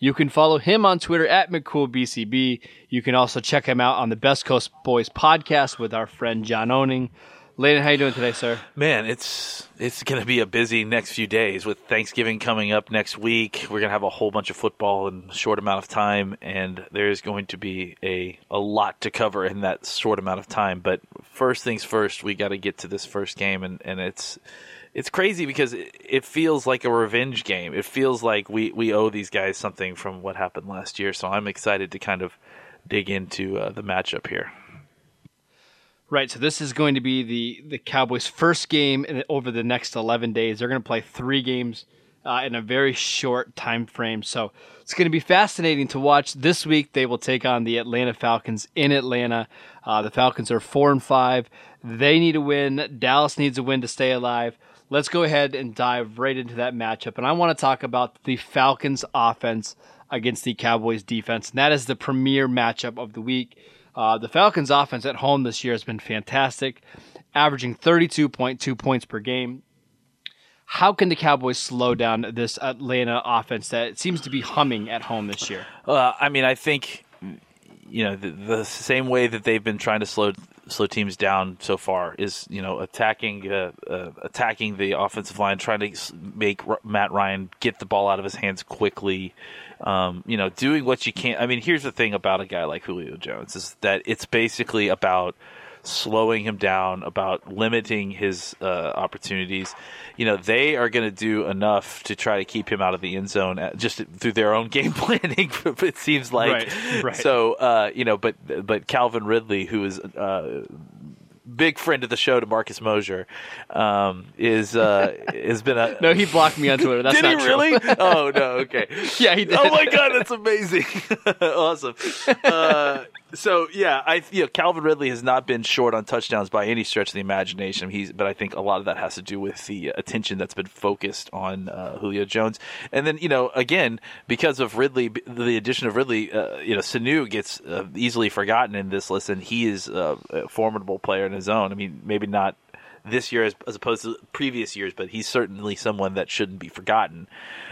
You can follow him on Twitter at McCoolBCB. You can also check him out on the Best Coast Boys podcast with our friend John Owning. Landon, how you doing today, sir? Man, it's it's going to be a busy next few days with Thanksgiving coming up next week. We're going to have a whole bunch of football in a short amount of time, and there's going to be a a lot to cover in that short amount of time. But first things first, we got to get to this first game, and and it's it's crazy because it, it feels like a revenge game. It feels like we we owe these guys something from what happened last year. So I'm excited to kind of dig into uh, the matchup here. Right. So this is going to be the the Cowboys' first game in, over the next 11 days. They're going to play three games uh, in a very short time frame. So it's going to be fascinating to watch. This week they will take on the Atlanta Falcons in Atlanta. Uh, the Falcons are four and five. They need a win. Dallas needs a win to stay alive. Let's go ahead and dive right into that matchup. And I want to talk about the Falcons' offense against the Cowboys' defense. And that is the premier matchup of the week. Uh, the Falcons' offense at home this year has been fantastic, averaging 32.2 points per game. How can the Cowboys slow down this Atlanta offense that seems to be humming at home this year? Uh, I mean, I think you know the, the, same way that they've been trying to slow slow teams down so far is you know attacking uh, uh, attacking the offensive line, trying to make Matt Ryan get the ball out of his hands quickly. Um, you know, doing what you can. I mean, here's the thing about a guy like Julio Jones is that it's basically about slowing him down, about limiting his uh, opportunities. You know, they are going to do enough to try to keep him out of the end zone uh, just through their own game planning. it seems like right, right. so. Uh, you know, but but Calvin Ridley, who is uh, big friend of the show to Marcus Mosher, um, is uh, has been a no. He blocked me on Twitter. That's did he really? oh no. Okay. yeah, he did. Oh my god, that's amazing. awesome. Uh, so yeah, I you know Calvin Ridley has not been short on touchdowns by any stretch of the imagination. He's, but I think a lot of that has to do with the attention that's been focused on uh, Julio Jones. And then you know again because of Ridley, the addition of Ridley, uh, you know Sanu gets uh, easily forgotten in this list, and he is a formidable player in his own. I mean, maybe not this year as, as opposed to previous years, but he's certainly someone that shouldn't be forgotten.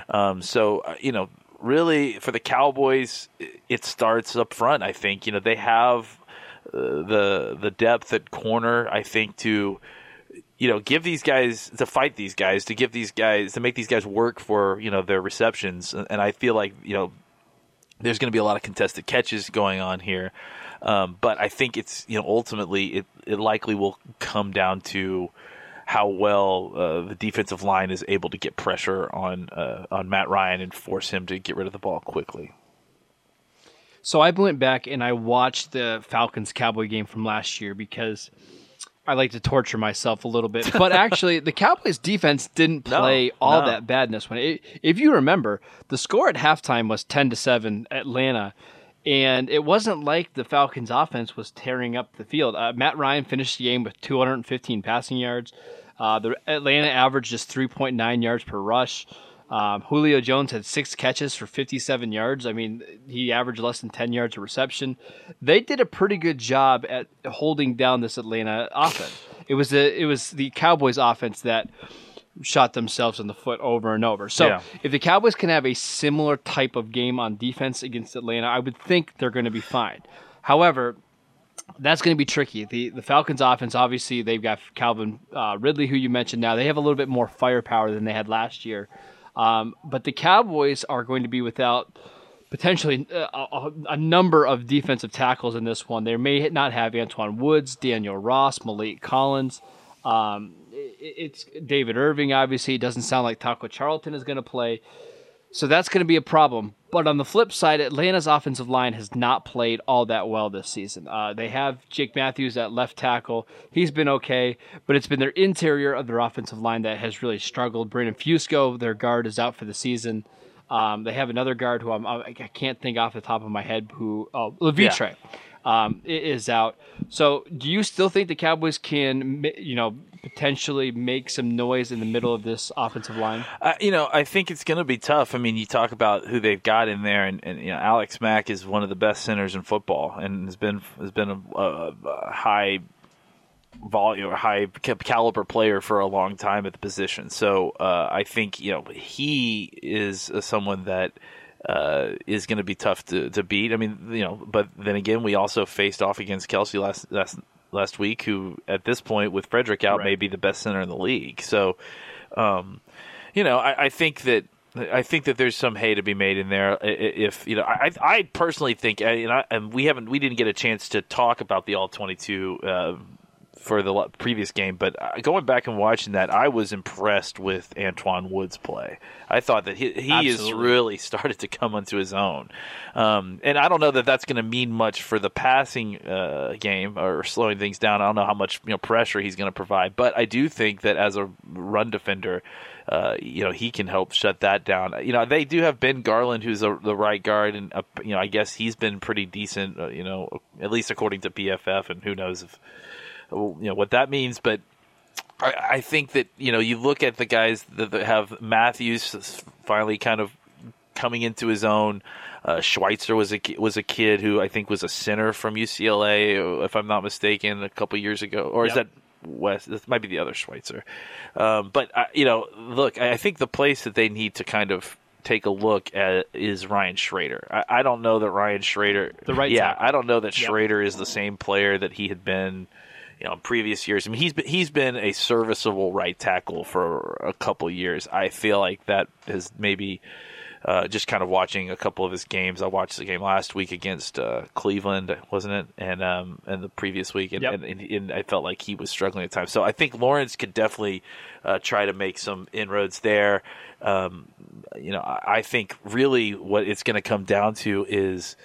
Um, so uh, you know really for the Cowboys, it starts up front. I think you know they have uh, the the depth at corner. I think to you know give these guys to fight these guys to give these guys to make these guys work for you know their receptions. And I feel like you know there's going to be a lot of contested catches going on here. Um, but I think it's you know ultimately it it likely will come down to how well uh, the defensive line is able to get pressure on uh, on Matt Ryan and force him to get rid of the ball quickly. So I went back and I watched the Falcons Cowboy game from last year because I like to torture myself a little bit. But actually, the Cowboys defense didn't play no, all no. that bad in this one. It, if you remember, the score at halftime was ten to seven Atlanta. And it wasn't like the Falcons' offense was tearing up the field. Uh, Matt Ryan finished the game with 215 passing yards. Uh, the Atlanta averaged just 3.9 yards per rush. Um, Julio Jones had six catches for 57 yards. I mean, he averaged less than 10 yards of reception. They did a pretty good job at holding down this Atlanta offense. It was the it was the Cowboys offense that shot themselves in the foot over and over. So Yeah. if the Cowboys can have a similar type of game on defense against Atlanta, I would think they're going to be fine. However, that's going to be tricky. The the Falcons offense, obviously, they've got Calvin uh, Ridley, who you mentioned. Now they have a little bit more firepower than they had last year, um, but the Cowboys are going to be without potentially uh, a, a, number of defensive tackles in this one. They may not have Antwaun Woods, Daniel Ross, Maliek Collins. Um, it's David Irving, obviously. It doesn't sound like Taco Charlton is going to play. So that's going to be a problem. But on the flip side, Atlanta's offensive line has not played all that well this season. Uh, they have Jake Matthews at left tackle. He's been okay, but it's been their interior of their offensive line that has really struggled. Brandon Fusco, their guard, is out for the season. Um, they have another guard who I'm, I can't think off the top of my head who, oh, Levitre. Yeah um, is out. So, do you still think the Cowboys can, you know, potentially make some noise in the middle of this offensive line? Uh, you know, I think it's going to be tough. I mean, you talk about who they've got in there, and, and, you know, Alex Mack is one of the best centers in football, and has been has been a, a, a high volume, high caliber player for a long time at the position. So, uh, I think you know he is someone that uh, is going to be tough to, to beat. I mean, you know, but then again, we also faced off against Kelce last last last week, who at this point with Frederick out right. may be the best center in the league. So, um, you know, I, I think that I think that there's some hay to be made in there. If you know, I, I personally think, and, I, and we haven't, we didn't get a chance to talk about the all 22 uh, for the previous game, but uh, going back and watching that, I was impressed with Antwaun Woods' play. I thought that he he has really started to come onto his own, um, and I don't know that that's going to mean much for the passing uh, game or slowing things down. I don't know how much you know pressure he's going to provide, but I do think that as a run defender. Uh, you know he can help shut that down. You know they do have Ben Garland, who's a, the right guard, and uh, you know I guess he's been pretty decent. Uh, you know at least according to PFF, and who knows if you know what that means, but I, I think that you know you look at the guys that, that have Matthews finally kind of coming into his own. Uh, Schweitzer was a was a kid who I think was a center from UCLA, if I'm not mistaken, a couple years ago. Or yep. is that Wes? This might be the other Schweitzer. Um, but uh, you know, look, I think the place that they need to kind of take a look at is Ryan Schraeder. I, I don't know that Ryan Schraeder, the right, yeah, tackle. I don't know that yep. Schraeder is the same player that he had been you know, in previous years. I mean, he's been, he's been a serviceable right tackle for a couple years. I feel like that has maybe uh, just kind of watching a couple of his games. I watched the game last week against uh, Cleveland, wasn't it? And um, and the previous week, and, yep. and, and, and, I felt like he was struggling at times. So I think Lawrence could definitely uh, try to make some inroads there. Um, you know, I, I think really what it's going to come down to is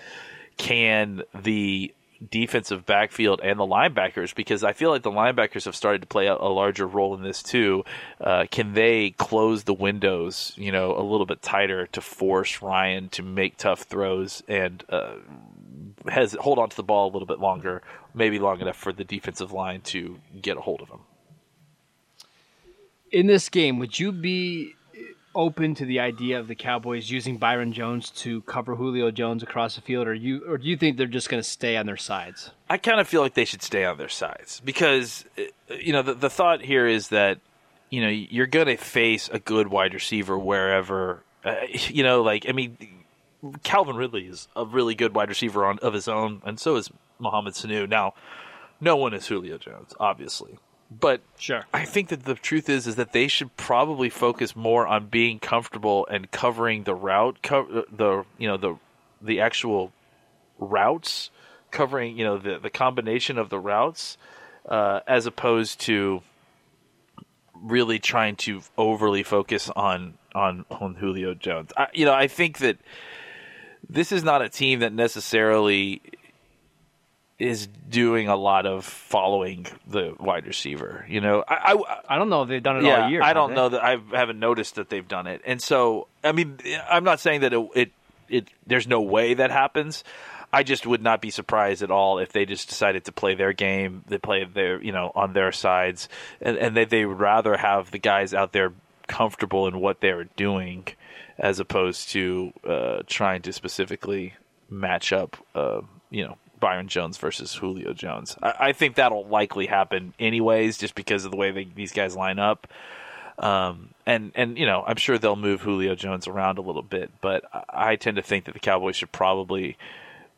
can the defensive backfield and the linebackers because I feel like the linebackers have started to play a, a larger role in this too. Uh, can they close the windows, you know, a little bit tighter to force Ryan to make tough throws and uh, has hold on to the ball a little bit longer, maybe long enough for the defensive line to get a hold of him. In this game, would you be open to the idea of the Cowboys using Byron Jones to cover Julio Jones across the field, or you, or do you think they're just going to stay on their sides? I kind of feel like they should stay on their sides because uh, you know the, the thought here is that you know you're going to face a good wide receiver wherever uh, you know like I mean Calvin Ridley is a really good wide receiver on of his own, and so is Mohamed Sanu. Now, no one is Julio Jones, obviously. But sure. I think that the truth is is that they should probably focus more on being comfortable and covering the route, co- the you know the the actual routes, covering you know the the combination of the routes, uh, as opposed to really trying to overly focus on on on Julio Jones. I, you know, I think that this is not a team that necessarily is doing a lot of following the wide receiver. You know, I I, I don't know if they've done it yeah, all year. I don't know that I haven't noticed that they've done it, and so I mean, I'm not saying that it, it it there's no way that happens. I just would not be surprised at all if they just decided to play their game. They play their, you know, on their sides, and, and they they would rather have the guys out there comfortable in what they're doing, as opposed to uh, trying to specifically match up, uh, you know, Byron Jones versus Julio Jones. I, I think that'll likely happen anyways, just because of the way they, these guys line up. Um, and and you know, I'm sure they'll move Julio Jones around a little bit, but I, I tend to think that the Cowboys should probably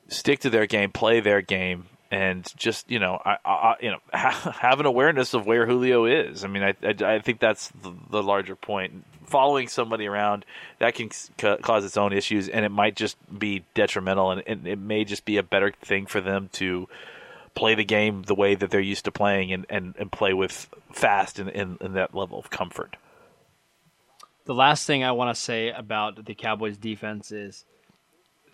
stick to their game, play their game, and just you know, I, I you know, have an awareness of where Julio is. I mean, I, I, I think that's the, the, larger point. following somebody around that can c- cause its own issues, and it might just be detrimental, and, and it may just be a better thing for them to play the game the way that they're used to playing and, and, and play with fast in, in, in that level of comfort. The last thing I want to say about the Cowboys defense is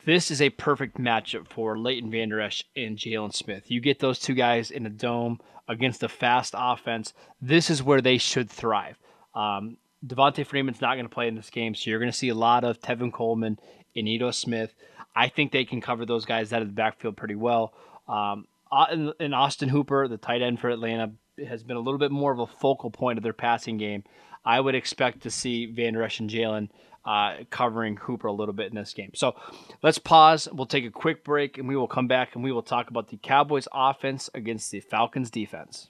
this is a perfect matchup for Leighton Vander Esch and Jaylon Smith. You get those two guys in a dome against a fast offense. This is where they should thrive. Um, Devonta Freeman's not going to play in this game, so you're going to see a lot of Tevin Coleman and Ito Smith. I think they can cover those guys out of the backfield pretty well. Um, and Austin Hooper, the tight end for Atlanta, has been a little bit more of a focal point of their passing game. I would expect to see Vander Esch and Jaylon uh, covering Hooper a little bit in this game. So let's pause. We'll take a quick break and we will come back and we will talk about the Cowboys offense against the Falcons defense.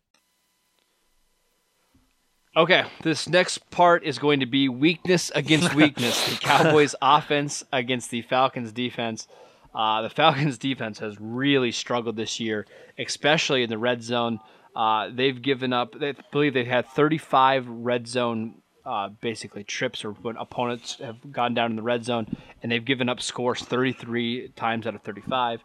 Okay, this next part is going to be weakness against weakness. the Cowboys' offense against the Falcons' defense. Uh, the Falcons' defense has really struggled this year, especially in the red zone. Uh, they've given up. They believe they've had 35 red zone, uh, basically trips, or when opponents have gone down in the red zone, and they've given up scores 33 times out of 35.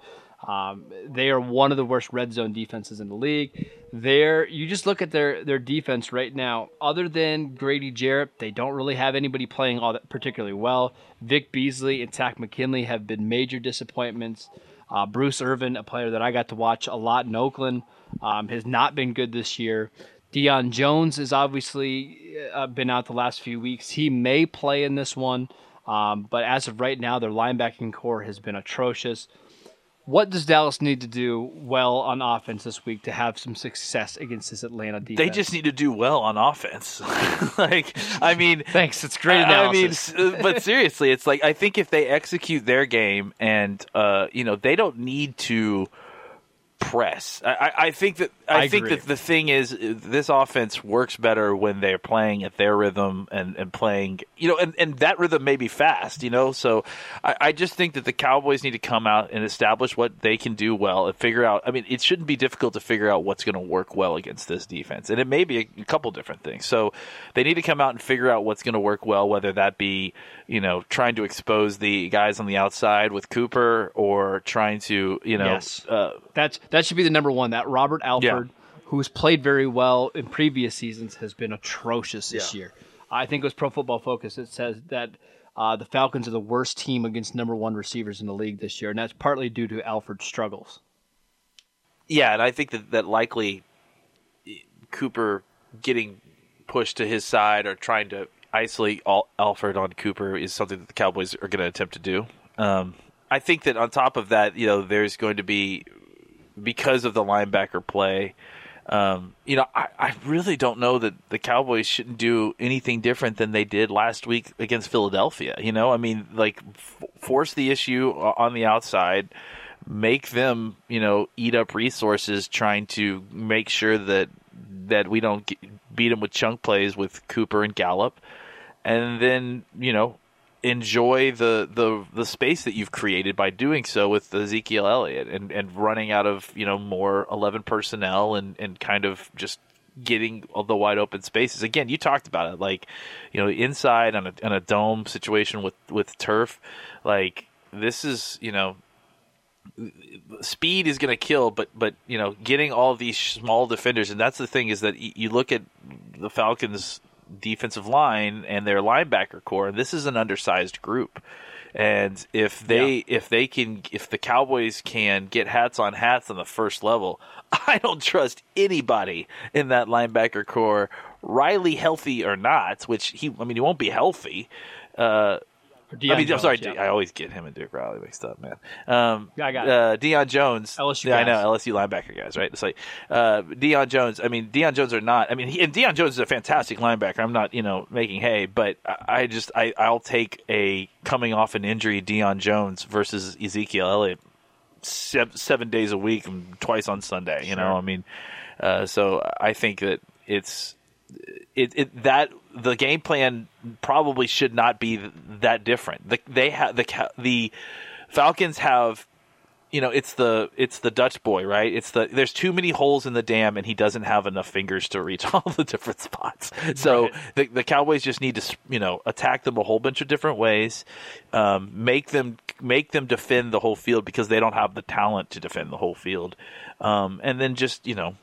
Um, they are one of the worst red zone defenses in the league. There, you just look at their their defense right now. Other than Grady Jarrett, they don't really have anybody playing all that particularly well. Vic Beasley and Takk McKinley have been major disappointments. Uh, Bruce Irvin, a player that I got to watch a lot in Oakland, um, has not been good this year. Deion Jones has obviously uh, been out the last few weeks. He may play in this one, um, but as of right now, their linebacking corps has been atrocious. What does Dallas need to do well on offense this week to have some success against this Atlanta defense? They just need to do well on offense. like, I mean, thanks. It's great analysis. I mean, but seriously, it's like I think if they execute their game and uh, you know they don't need to press. I, I think that I, I think agree. that the thing is this offense works better when they're playing at their rhythm and, and playing you know and, and that rhythm may be fast, you know. So I, I just think that the Cowboys need to come out and establish what they can do well and figure out I mean, it shouldn't be difficult to figure out what's gonna work well against this defense. And it may be a, a couple different things. So they need to come out and figure out what's gonna work well, whether that be, you know, trying to expose the guys on the outside with Cooper or trying to, you know Yes. uh, That's that should be the number one. That Robert Alford, who's played very well in previous seasons, has been atrocious this Yeah. year. I think it was Pro Football Focus that says that uh, the Falcons are the worst team against number one receivers in the league this year, and that's partly due to Alford's struggles. Yeah, and I think that that likely Cooper getting pushed to his side or trying to isolate Al- Alfred on Cooper is something that the Cowboys are going to attempt to do. Um, I think that on top of that, you know, there's going to be because of the linebacker play. Um, you know, I, I really don't know that the Cowboys shouldn't do anything different than they did last week against Philadelphia. You know, I mean, like f- force the issue on the outside, make them, you know, eat up resources trying to make sure that that we don't get, beat them with chunk plays with Cooper and Gallup, and then you know enjoy the, the the space that you've created by doing so with Ezekiel Elliott and, and running out of you know more eleven personnel and, and kind of just getting all the wide open spaces. Again, you talked about it, like you know inside on a on a dome situation with with turf, like this is you know speed is going to kill, but but you know, getting all these small defenders, and that's the thing is that y- you look at the Falcons' defensive line and their linebacker corps, and this is an undersized group. And if they if they can if the Cowboys can get hats on hats on the first level, I don't trust anybody in that linebacker corps, Riley healthy or not, which he I mean he won't be healthy. Uh, Deion I mean, I'm sorry, yeah. I always get him and Duke Riley mixed up, man. Um, Yeah, I got uh, Deion Jones. LSU yeah, I know. LSU linebacker guys, right? It's like uh, Deion Jones. I mean, Deion Jones are not. I mean, he, and Deion Jones is a fantastic linebacker. I'm not, you know, making hay, but I, I just I I'll take a coming off an injury Deion Jones versus Ezekiel Elliott seven, seven days a week and twice on Sunday. You know, I mean, uh, so I think that it's it, it that the game plan probably should not be that different. The, they have the the Falcons have you know it's the it's the Dutch boy, right? It's the there's too many holes in the dam and he doesn't have enough fingers to reach all the different spots. So the the Cowboys just need to you know attack them a whole bunch of different ways, um, make them make them defend the whole field because they don't have the talent to defend the whole field, um, and then just you know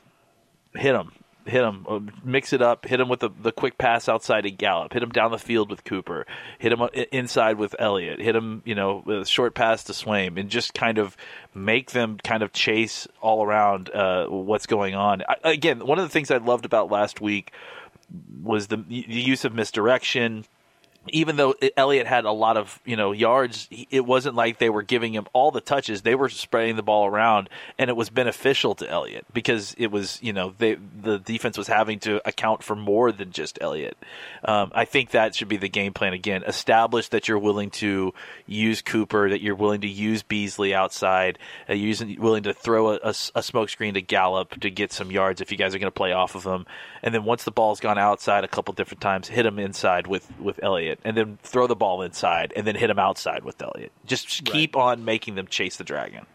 hit them, hit him, mix it up, hit him with the, the quick pass outside to Gallup, hit him down the field with Cooper, hit him inside with Elliott, hit him, you know, with a short pass to Swaim, and just kind of make them kind of chase all around uh, what's going on. I, again, one of the things I loved about last week was the, the use of misdirection even though Elliott had a lot of you know yards, it wasn't like they were giving him all the touches. They were spreading the ball around, and it was beneficial to Elliott because it was you know they the defense was having to account for more than just Elliott. Um, I think that should be the game plan again. Establish that you're willing to use Cooper, that you're willing to use Beasley outside, uh, using willing to throw a, a, a smoke screen to Gallup to get some yards if you guys are going to play off of them, and then once the ball's gone outside a couple different times, hit him inside with with Elliott and then throw the ball inside, and then hit him outside with Elliott. Just keep on making them chase the dragon.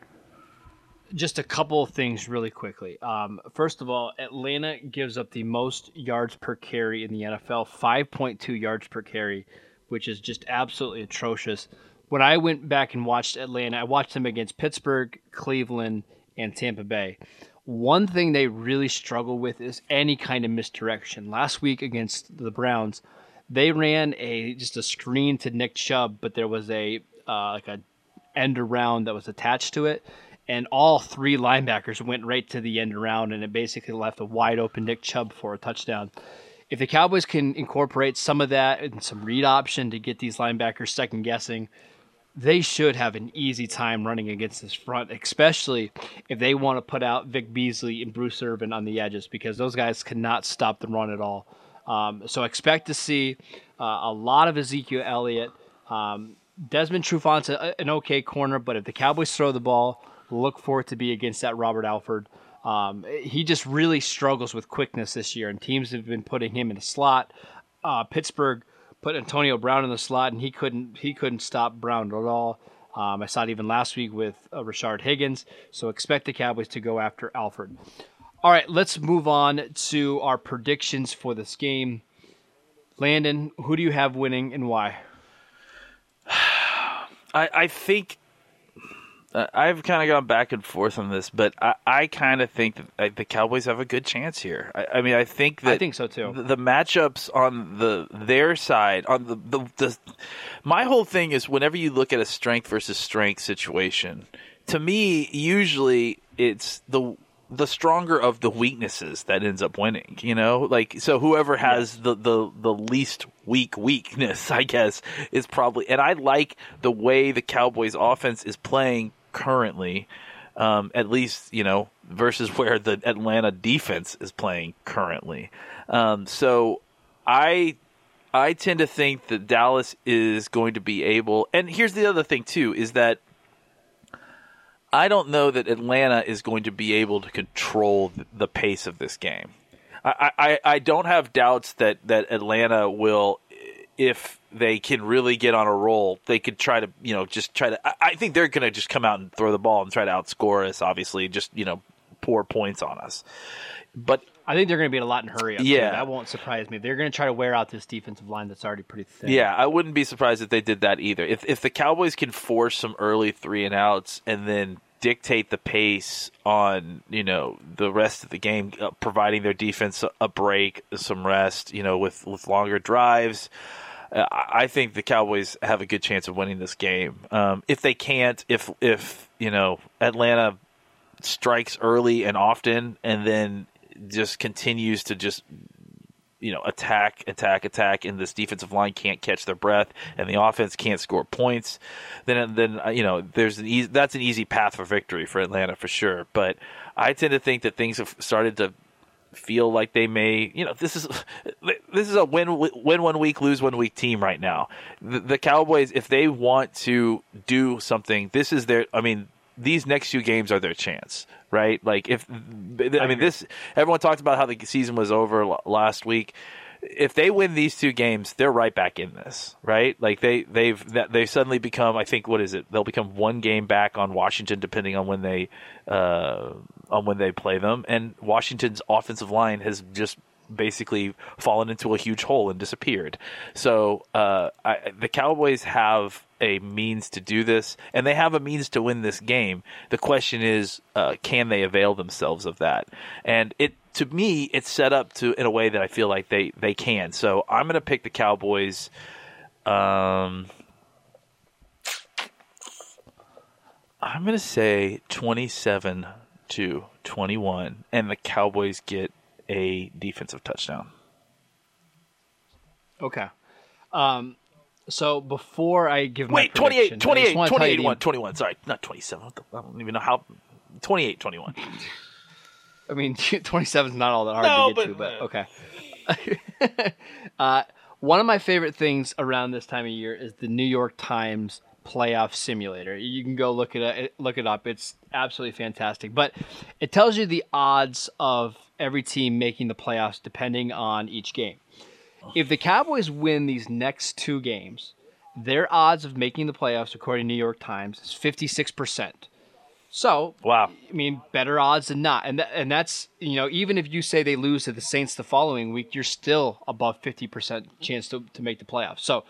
Just a couple of things really quickly. Um, first of all, Atlanta gives up the most yards per carry in the NFL, 5.2 yards per carry, which is just absolutely atrocious. When I went back and watched Atlanta, I watched them against Pittsburgh, Cleveland, and Tampa Bay. One thing they really struggle with is any kind of misdirection. Last week against the Browns, they ran a just a screen to Nick Chubb, but there was a uh, like a end around that was attached to it, and all three linebackers went right to the end around, and it basically left a wide open Nick Chubb for a touchdown. If the Cowboys can incorporate some of that and some read option to get these linebackers second guessing, they should have an easy time running against this front, especially if they want to put out Vic Beasley and Bruce Irvin on the edges, because those guys cannot stop the run at all. Um, so expect to see uh, a lot of Ezekiel Elliott. Um, Desmond Trufant's a, an okay corner, but if the Cowboys throw the ball, look for it to be against that Robert Alford. Um, he just really struggles with quickness this year, and teams have been putting him in a slot. Uh, Pittsburgh put Antonio Brown in the slot, and he couldn't he couldn't stop Brown at all. Um, I saw it even last week with uh, Richard Higgins. So expect the Cowboys to go after Alford. All right, let's move on to our predictions for this game. Landon, who do you have winning and why? I, I think uh, I've kind of gone back and forth on this, but I, I kind of think that the Cowboys have a good chance here. I, I mean, I think that I think so too. The, the matchups on the their side on the, the the my whole thing is whenever you look at a strength versus strength situation, to me, usually it's the the stronger of the weaknesses that ends up winning. You know, like so whoever has the, the the least weak weakness, I guess, is probably. And I like the way the Cowboys' offense is playing currently. Um, at least you know versus where the Atlanta defense is playing currently. Um, so I I tend to think that Dallas is going to be able. And here's the other thing too: is that I don't know that Atlanta is going to be able to control the pace of this game. I, I, I don't have doubts that, that Atlanta will, if they can really get on a roll, they could try to, you know, just try to. I, I think they're going to just come out and throw the ball and try to outscore us, obviously, just, you know, pour points on us. But I think they're going to be in a lot in hurry up. too. Yeah. that won't surprise me. They're going to try to wear out this defensive line that's already pretty thin. Yeah, I wouldn't be surprised if they did that either. If if the Cowboys can force some early three and outs and then dictate the pace on you know the rest of the game, uh, providing their defense a, break, some rest, you know, with with longer drives. Uh, I I think the Cowboys have a good chance of winning this game. Um, if they can't, if if you know Atlanta strikes early and often, and then just continues to just you know attack, attack, attack, and this defensive line can't catch their breath, and the offense can't score points, then then uh, you know there's an easy that's an easy path for victory for Atlanta for sure. But I tend to think that things have started to feel like they may, you know, this is this is a win win one week, lose one week team right now. The, the, Cowboys, if they want to do something, this is their. I mean, these next two games are their chance, right? Like if I mean this, everyone talked about how the season was over last week. If they win these two games, they're right back in this, right? Like they they've they've suddenly become. I think what is it? They'll become one game back on Washington, depending on when they uh, on when they play them. And Washington's offensive line has just basically fallen into a huge hole and disappeared. So uh, I, the Cowboys have a means to do this, and they have a means to win this game. The question is, uh, can they avail themselves of that? And it to me, it's set up to in a way that I feel like they they can. So I'm going to pick the Cowboys. Um, I'm going to say 27 to 21, and the Cowboys get a defensive touchdown. Okay. Um, so before I give my. Wait, 28, 28, 28, 21, 21. Sorry, not 27. I don't even know how. 28, 21. I mean, 27 is not all that hard no, to get but, to, but okay. uh, one of my favorite things around this time of year is the New York Times playoff simulator. You can go look it uh, look it up. It's absolutely fantastic. But it tells you the odds of every team making the playoffs depending on each game. If the Cowboys win these next two games, their odds of making the playoffs, according to New York Times, is 56%. So, wow. I mean, better odds than not. And th- and that's, you know, even if you say they lose to the Saints the following week, you're still above 50% chance to, to make the playoffs. So,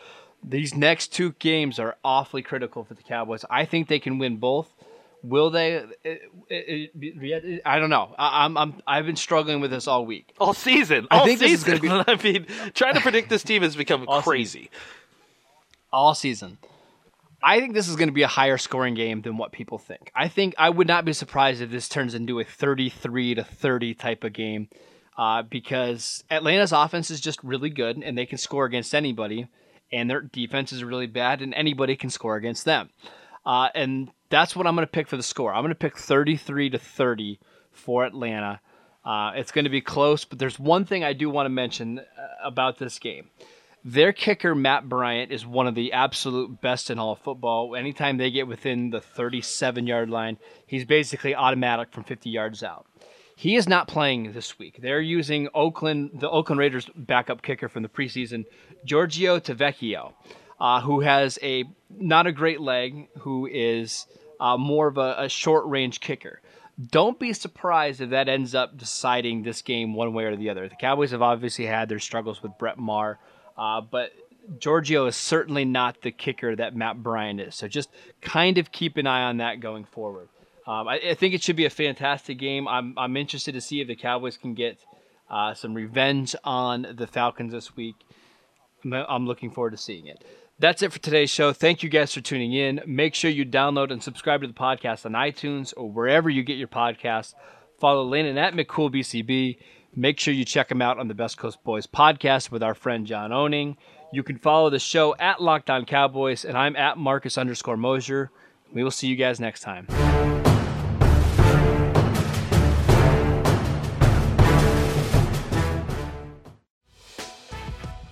these next two games are awfully critical for the Cowboys. I think they can win both. Will they? It, it, it, I don't know. I, am I'm I've been struggling with this all week, all season. All I think season. This is gonna be, I mean, trying to predict this team has become all crazy. Season. All season. I think this is going to be a higher scoring game than what people think. I think I would not be surprised if this turns into a 33 to 30 type of game, uh, because Atlanta's offense is just really good and they can score against anybody, and their defense is really bad and anybody can score against them. Uh, and that's what I'm going to pick for the score. I'm going to pick 33 to 30 for Atlanta. Uh, it's going to be close, but there's one thing I do want to mention uh, about this game. Their kicker, Matt Bryant, is one of the absolute best in all of football. Anytime they get within the 37 yard line, he's basically automatic from 50 yards out. He is not playing this week. They're using Oakland, the Oakland Raiders backup kicker from the preseason, Giorgio Tavecchio uh, who has a not a great leg, who is uh, more of a, a short range kicker. Don't be surprised if that ends up deciding this game one way or the other. The Cowboys have obviously had their struggles with Brett Maher, uh, but Giorgio is certainly not the kicker that Matt Bryant is. So just kind of keep an eye on that going forward. Um, I, I, think it should be a fantastic game. I'm, I'm interested to see if the Cowboys can get uh, some revenge on the Falcons this week. I'm looking forward to seeing it. That's it for today's show. Thank you guys for tuning in. Make sure you download and subscribe to the podcast on iTunes or wherever you get your podcasts. Follow Landon at McCoolBCB. Make sure you check him out on the Best Coast Boys podcast with our friend John Owning. You can follow the show at Locked On Cowboys, and I'm at Marcus underscore Mosher. We will see you guys next time.